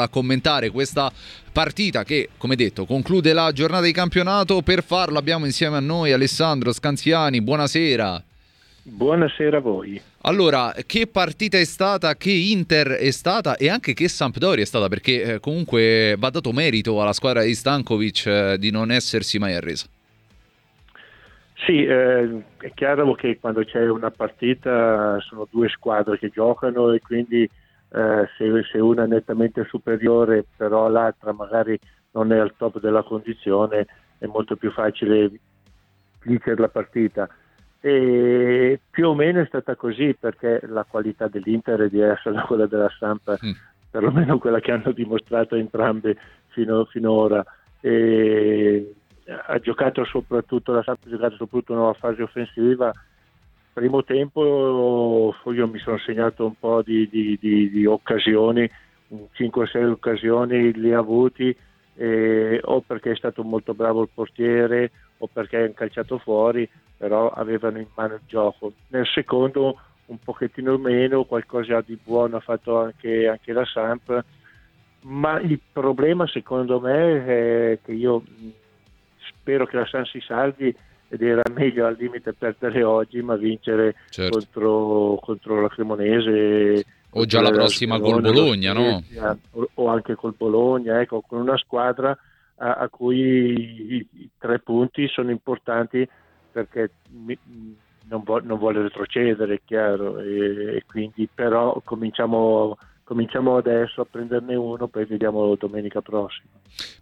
a commentare questa partita che, come detto, conclude la giornata di campionato. Per farlo abbiamo insieme a noi Alessandro Scanziani. Buonasera. Buonasera a voi. Allora, che partita è stata, che Inter è stata e anche che Sampdoria è stata? Perché eh, comunque va dato merito alla squadra di Stankovic eh, di non essersi mai arresa. Sì, eh, è chiaro che quando c'è una partita sono due squadre che giocano e quindi eh, se, se, una è nettamente superiore però l'altra magari non è al top della condizione è molto più facile vincere la partita e più o meno è stata così perché la qualità dell'Inter è diversa da quella della stampa mm. perlomeno quella che hanno dimostrato entrambe fino, finora e ha giocato soprattutto la Samp ha giocato soprattutto nella fase offensiva primo tempo io mi sono segnato un po' di, di, di, di occasioni, 5-6 occasioni li ha avuti, eh, o perché è stato molto bravo il portiere o perché ha calciato fuori, però avevano in mano il gioco. Nel secondo un pochettino meno, qualcosa di buono ha fatto anche, anche la Samp, ma il problema secondo me è che io spero che la Samp si salvi ed era meglio al limite perdere oggi ma vincere certo. contro, contro, la Cremonese o già la prossima col Bologna no? o, o, anche col Bologna ecco, con una squadra a, a cui i, i, tre punti sono importanti perché mi, non, vo, non, vuole retrocedere è chiaro e, e quindi però cominciamo cominciamo adesso a prenderne uno, poi vediamo domenica prossima.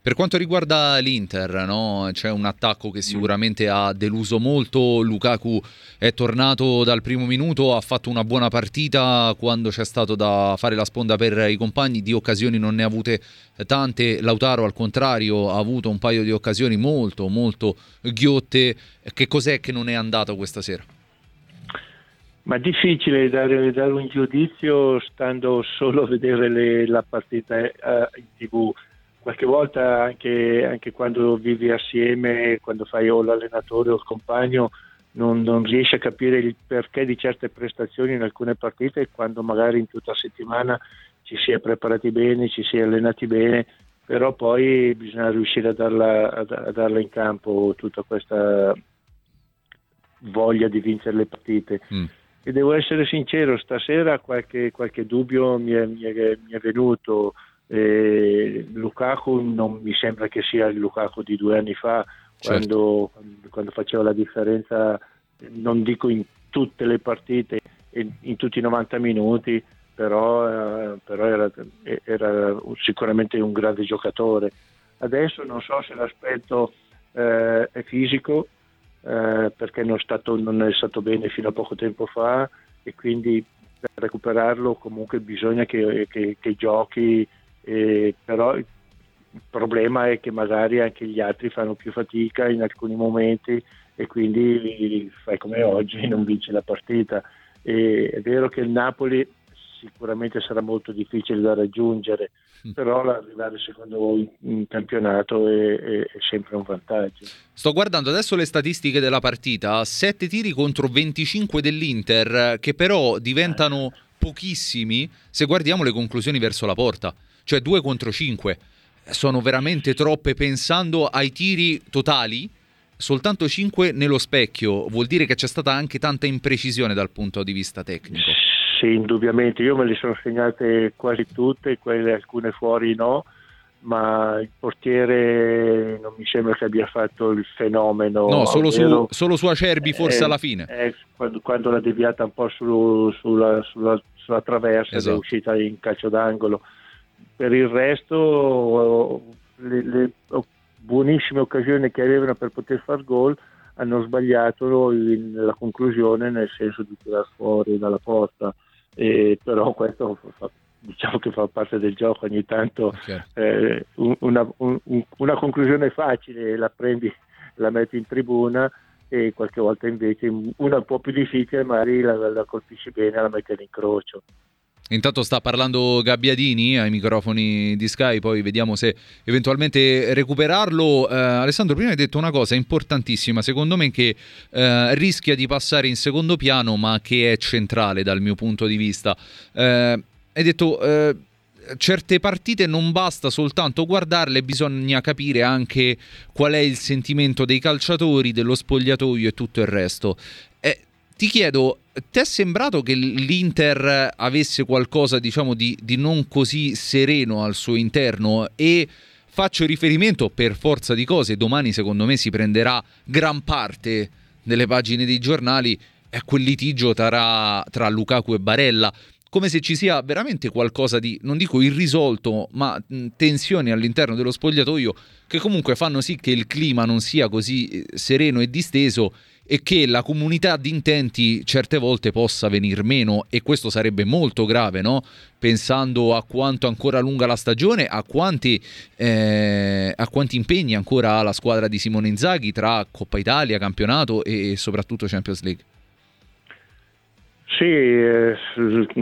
Per quanto riguarda l'Inter, no? c'è un attacco che sicuramente ha deluso molto. Lukaku è tornato dal primo minuto, ha fatto una buona partita quando c'è stato da fare la sponda per i compagni. Di occasioni non ne ha avute tante. Lautaro, al contrario, ha avuto un paio di occasioni molto, molto ghiotte. Che cos'è che non è andato questa sera? Ma difficile dare, dare, un giudizio stando solo a vedere le, la partita eh, in tv. Qualche volta anche, anche, quando vivi assieme, quando fai o l'allenatore o il compagno, non, non, riesci a capire il perché di certe prestazioni in alcune partite quando magari in tutta la settimana ci si è preparati bene, ci si è allenati bene, però poi bisogna riuscire a darla, a darla in campo tutta questa voglia di vincere le partite. Mm e devo essere sincero, stasera qualche, qualche dubbio mi è, mi, è, mi è, venuto. Eh, Lukaku non mi sembra che sia il Lukaku di due anni fa, certo. quando, quando, faceva la differenza, non dico in tutte le partite, in, in tutti i 90 minuti, però, eh, però era, era, sicuramente un grande giocatore. Adesso non so se l'aspetto eh, è fisico, eh, perché non è, stato, non è, stato, bene fino a poco tempo fa e quindi per recuperarlo comunque bisogna che, che, che giochi, eh, però il problema è che magari anche gli altri fanno più fatica in alcuni momenti e quindi fai come oggi non vinci la partita. E è vero che il Napoli sicuramente sarà molto difficile da raggiungere, mm. però arrivare secondo in campionato è, è, è, sempre un vantaggio. Sto guardando adesso le statistiche della partita, 7 tiri contro 25 dell'Inter, che però diventano pochissimi se guardiamo le conclusioni verso la porta, cioè 2 contro 5. Sono veramente troppe pensando ai tiri totali soltanto 5 nello specchio vuol dire che c'è stata anche tanta imprecisione dal punto di vista tecnico. Sì, indubbiamente, io me le sono segnate quasi tutte, quelle alcune fuori no, ma il portiere non mi sembra che abbia fatto il fenomeno. No, solo, su, solo su, Acerbi forse eh, alla fine. Eh, quando, quando, l'ha deviata un po' su, sulla, sulla, sulla, traversa esatto. è uscita in calcio d'angolo. Per il resto le, le buonissime occasioni che avevano per poter far gol hanno sbagliato la conclusione nel senso di tirare fuori dalla porta e però questo fa, diciamo che fa parte del gioco ogni tanto okay. eh, una, un, una, conclusione facile la prendi la metti in tribuna e qualche volta invece una un po' più difficile magari la, la colpisci bene e la metti all'incrocio Intanto sta parlando Gabbiadini ai microfoni di Sky, poi vediamo se eventualmente recuperarlo. Eh, Alessandro, prima hai detto una cosa importantissima, secondo me, che eh, rischia di passare in secondo piano, ma che è centrale dal mio punto di vista. Eh, hai detto eh, certe partite non basta soltanto guardarle, bisogna capire anche qual è il sentimento dei calciatori, dello spogliatoio e tutto il resto. Eh, ti chiedo, ti è sembrato che l'Inter avesse qualcosa, diciamo, di, di non così sereno al suo interno? E faccio riferimento per forza di cose, domani secondo me si prenderà gran parte delle pagine dei giornali a quel litigio tra, tra Lukaku e Barella come se ci sia veramente qualcosa di, non dico irrisolto, ma tensioni all'interno dello spogliatoio che comunque fanno sì che il clima non sia così eh, sereno e disteso e che la comunità di intenti certe volte possa venir meno e questo sarebbe molto grave, no? pensando a quanto ancora lunga la stagione, a quanti, eh, a quanti impegni ancora ha la squadra di Simone Inzaghi tra Coppa Italia, campionato e soprattutto Champions League. Sì, eh,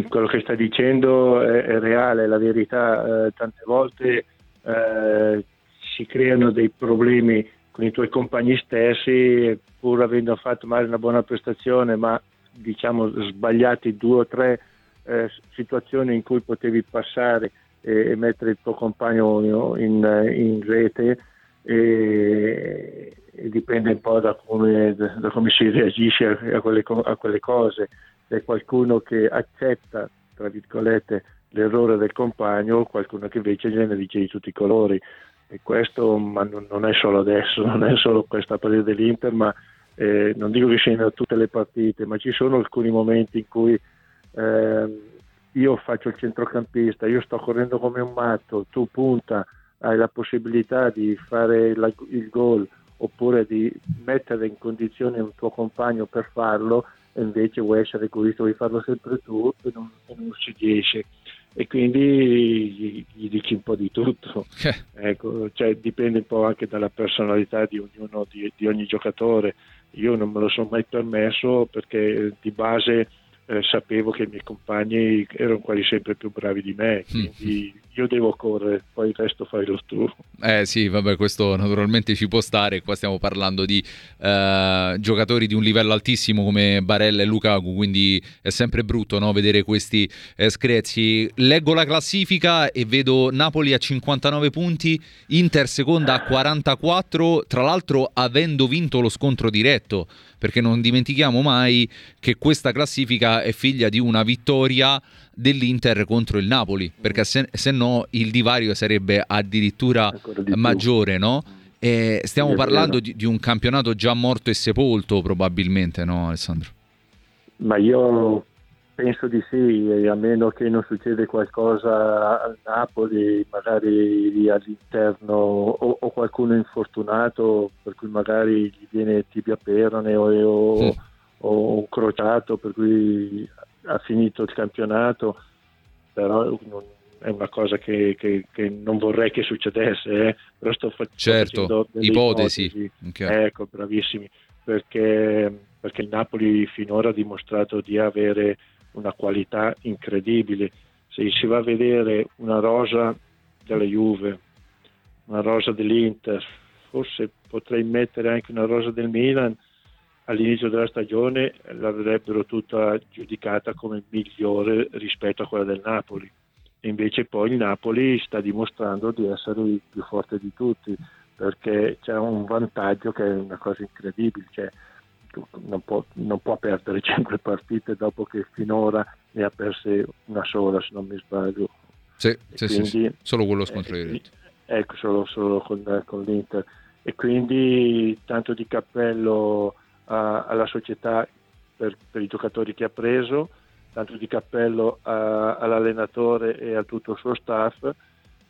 quello che sta dicendo è, è reale, la verità. Eh, tante volte eh, si creano dei problemi con i tuoi compagni stessi, pur avendo fatto magari una buona prestazione, ma diciamo sbagliati due o tre eh, situazioni in cui potevi passare e, e mettere il tuo compagno in, in rete. E, e dipende un po' da come, da come si reagisce a, a, quelle, a quelle cose c'è qualcuno che accetta, tra virgolette, l'errore del compagno qualcuno che invece gliene dice di tutti i colori. E questo ma non, è solo adesso, non è solo questa partita dell'Inter, ma eh, non dico che in tutte le partite, ma ci sono alcuni momenti in cui eh, io faccio il centrocampista, io sto correndo come un matto, tu punta, hai la possibilità di fare la, il gol oppure di mettere in condizione un tuo compagno per farlo e invece vuoi essere egoista, vuoi farlo sempre tu e non, e non si riesce e quindi gli, gli, dici un po' di tutto. Ecco, cioè, dipende un po' anche dalla personalità di ognuno, di, di, ogni giocatore. Io non me lo sono mai permesso perché di base eh, sapevo che i miei compagni erano quasi sempre più bravi di me, mm. quindi io devo correre, poi il resto fai lo tu. Eh sì, vabbè, questo naturalmente ci può stare. Qua stiamo parlando di eh, giocatori di un livello altissimo come Barella e Lukaku, quindi è sempre brutto no? vedere questi eh, screzi. Leggo la classifica e vedo Napoli a 59 punti, Inter seconda a 44, tra l'altro avendo vinto lo scontro diretto, perché non dimentichiamo mai che questa classifica è figlia di una vittoria dell'Inter contro il Napoli, perché se, se no il divario sarebbe addirittura maggiore, no? E stiamo sì, parlando di, di, un campionato già morto e sepolto, probabilmente, no, Alessandro? Ma io penso di sì, a meno che non succeda qualcosa al Napoli, magari all'interno, o, o qualcuno infortunato, per cui magari gli viene tibia perone o, o, sì. o un crociato, per cui ha finito il campionato, però non, è una cosa che, che, che, non vorrei che succedesse, eh? però sto, certo, facendo ipotesi. ipotesi. Okay. Ecco, bravissimi, perché, perché il Napoli finora ha dimostrato di avere una qualità incredibile. Se si va a vedere una rosa della Juve, una rosa dell'Inter, forse potrei mettere anche una rosa del Milan, all'inizio della stagione l'avrebbero tutta giudicata come migliore rispetto a quella del Napoli. E invece poi il Napoli sta dimostrando di essere il più forte di tutti, perché c'è un vantaggio che è una cosa incredibile, cioè non può, non può perdere 5 partite dopo che finora ne ha perse una sola, se non mi sbaglio. Sì, sì, quindi, sì, solo quello scontro eh. Ecco, solo, solo con, con l'Inter. E quindi tanto di cappello a, alla società per, per, i giocatori che ha preso, tanto di cappello a, all'allenatore e a tutto il suo staff.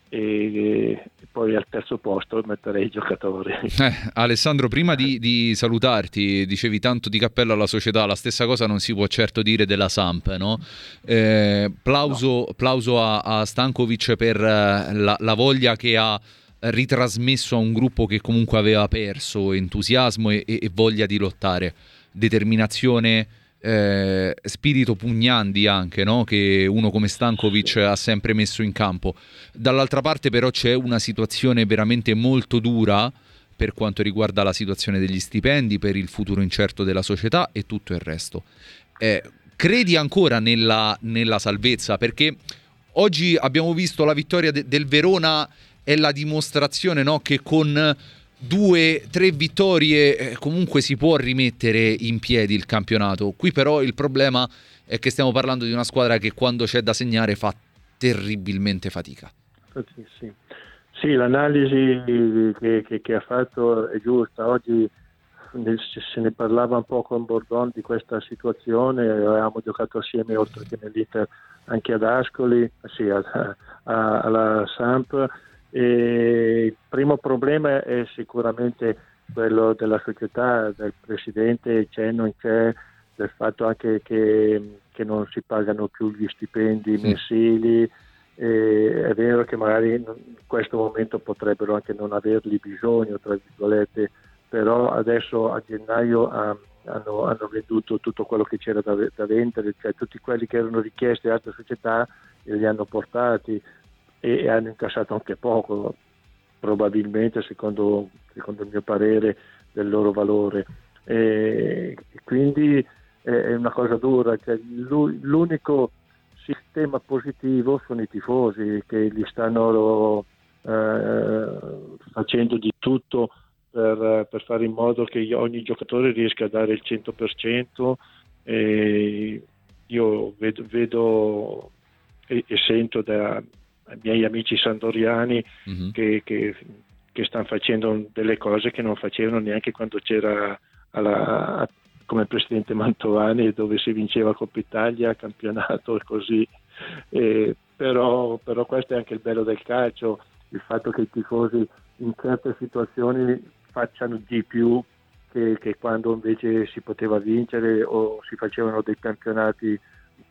E, poi al terzo posto metterei i giocatori. Eh, Alessandro, prima di, di, salutarti, dicevi tanto di cappello alla società, la stessa cosa non si può certo dire della Samp, no? Eh, plauso, no. plauso a, a, Stankovic per eh, la, la voglia che ha ritrasmesso a un gruppo che comunque aveva perso entusiasmo e, e voglia di lottare, determinazione, eh, spirito pugnandi anche, no? che uno come Stankovic ha sempre messo in campo. Dall'altra parte però c'è una situazione veramente molto dura per quanto riguarda la situazione degli stipendi, per il futuro incerto della società e tutto il resto. Eh, credi ancora nella, nella salvezza? Perché oggi abbiamo visto la vittoria de- del Verona è la dimostrazione no, che con due, tre vittorie eh, comunque si può rimettere in piedi il campionato. Qui però il problema è che stiamo parlando di una squadra che quando c'è da segnare fa terribilmente fatica. Sì, sì. l'analisi che, che, che, ha fatto è giusta. Oggi se ne parlava un po' con Bordon di questa situazione, avevamo giocato assieme oltre che nell'Inter anche ad Ascoli, sì, a, a, alla Samp. E il primo problema è sicuramente quello della società, del presidente c'è, non c'è, del fatto anche che, che non si pagano più gli stipendi sì. mensili. È vero che magari in questo momento potrebbero anche non averli bisogno, tra virgolette, però adesso a gennaio um, hanno, hanno, venduto tutto quello che c'era da, da, vendere, cioè tutti quelli che erano richiesti da altre società li hanno portati e, hanno incassato anche poco, probabilmente secondo, secondo, il mio parere del loro valore. E quindi è una cosa dura, cioè, l'unico sistema positivo sono i tifosi che li stanno eh, facendo di tutto per, per, fare in modo che ogni giocatore riesca a dare il 100% e io vedo, vedo e, e, sento da miei amici sandoriani mm-hmm. che, che, che, stanno facendo delle cose che non facevano neanche quando c'era alla, come presidente Mantovani dove si vinceva Coppa Italia, campionato e così. Eh, però, però questo è anche il bello del calcio, il fatto che i tifosi in certe situazioni facciano di più che, che, quando invece si poteva vincere o si facevano dei campionati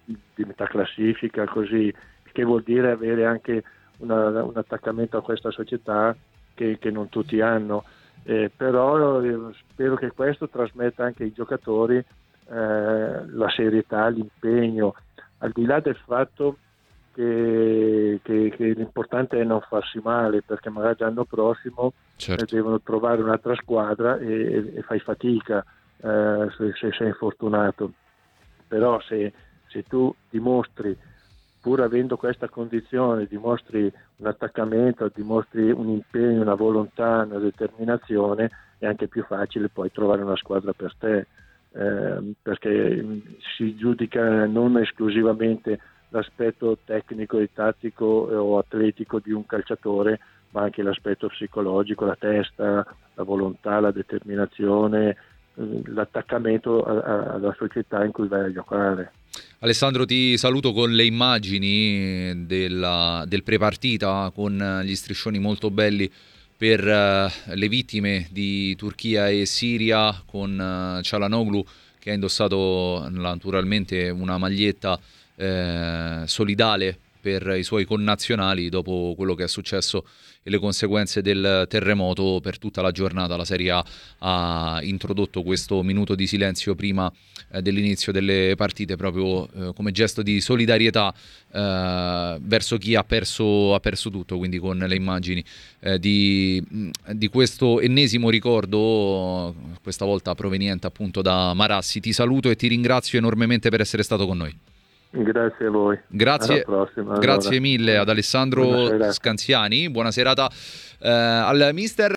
di metà classifica, così, che vuol dire avere anche una, un attaccamento a questa società che, che non tutti hanno. Eh, però eh, spero che questo trasmetta anche ai giocatori eh, la serietà, l'impegno, al di là del fatto che, che, che, l'importante è non farsi male perché magari l'anno prossimo certo. devono trovare un'altra squadra e, e fai fatica eh, se, se, sei infortunato. Però se, se tu dimostri, pur avendo questa condizione, dimostri un attaccamento, dimostri un impegno, una volontà, una determinazione, è anche più facile poi trovare una squadra per te. Eh, perché si giudica non esclusivamente l'aspetto tecnico e tattico o atletico di un calciatore, ma anche l'aspetto psicologico, la testa, la volontà, la determinazione, eh, l'attaccamento alla società in cui vai a giocare. Alessandro ti saluto con le immagini della, del prepartita con gli striscioni molto belli per uh, le vittime di Turchia e Siria con uh, Cialanoglu che ha indossato naturalmente una maglietta eh, solidale per i suoi connazionali dopo quello che è successo e le conseguenze del terremoto per tutta la giornata. La Serie A ha introdotto questo minuto di silenzio prima eh, dell'inizio delle partite proprio eh, come gesto di solidarietà eh, verso chi ha perso, ha perso, tutto, quindi con le immagini eh, di, di, questo ennesimo ricordo, questa volta proveniente appunto da Marassi. Ti saluto e ti ringrazio enormemente per essere stato con noi. Grazie a voi. Grazie, prossima, grazie mille ad Alessandro Scanziani. Buona serata eh, al mister.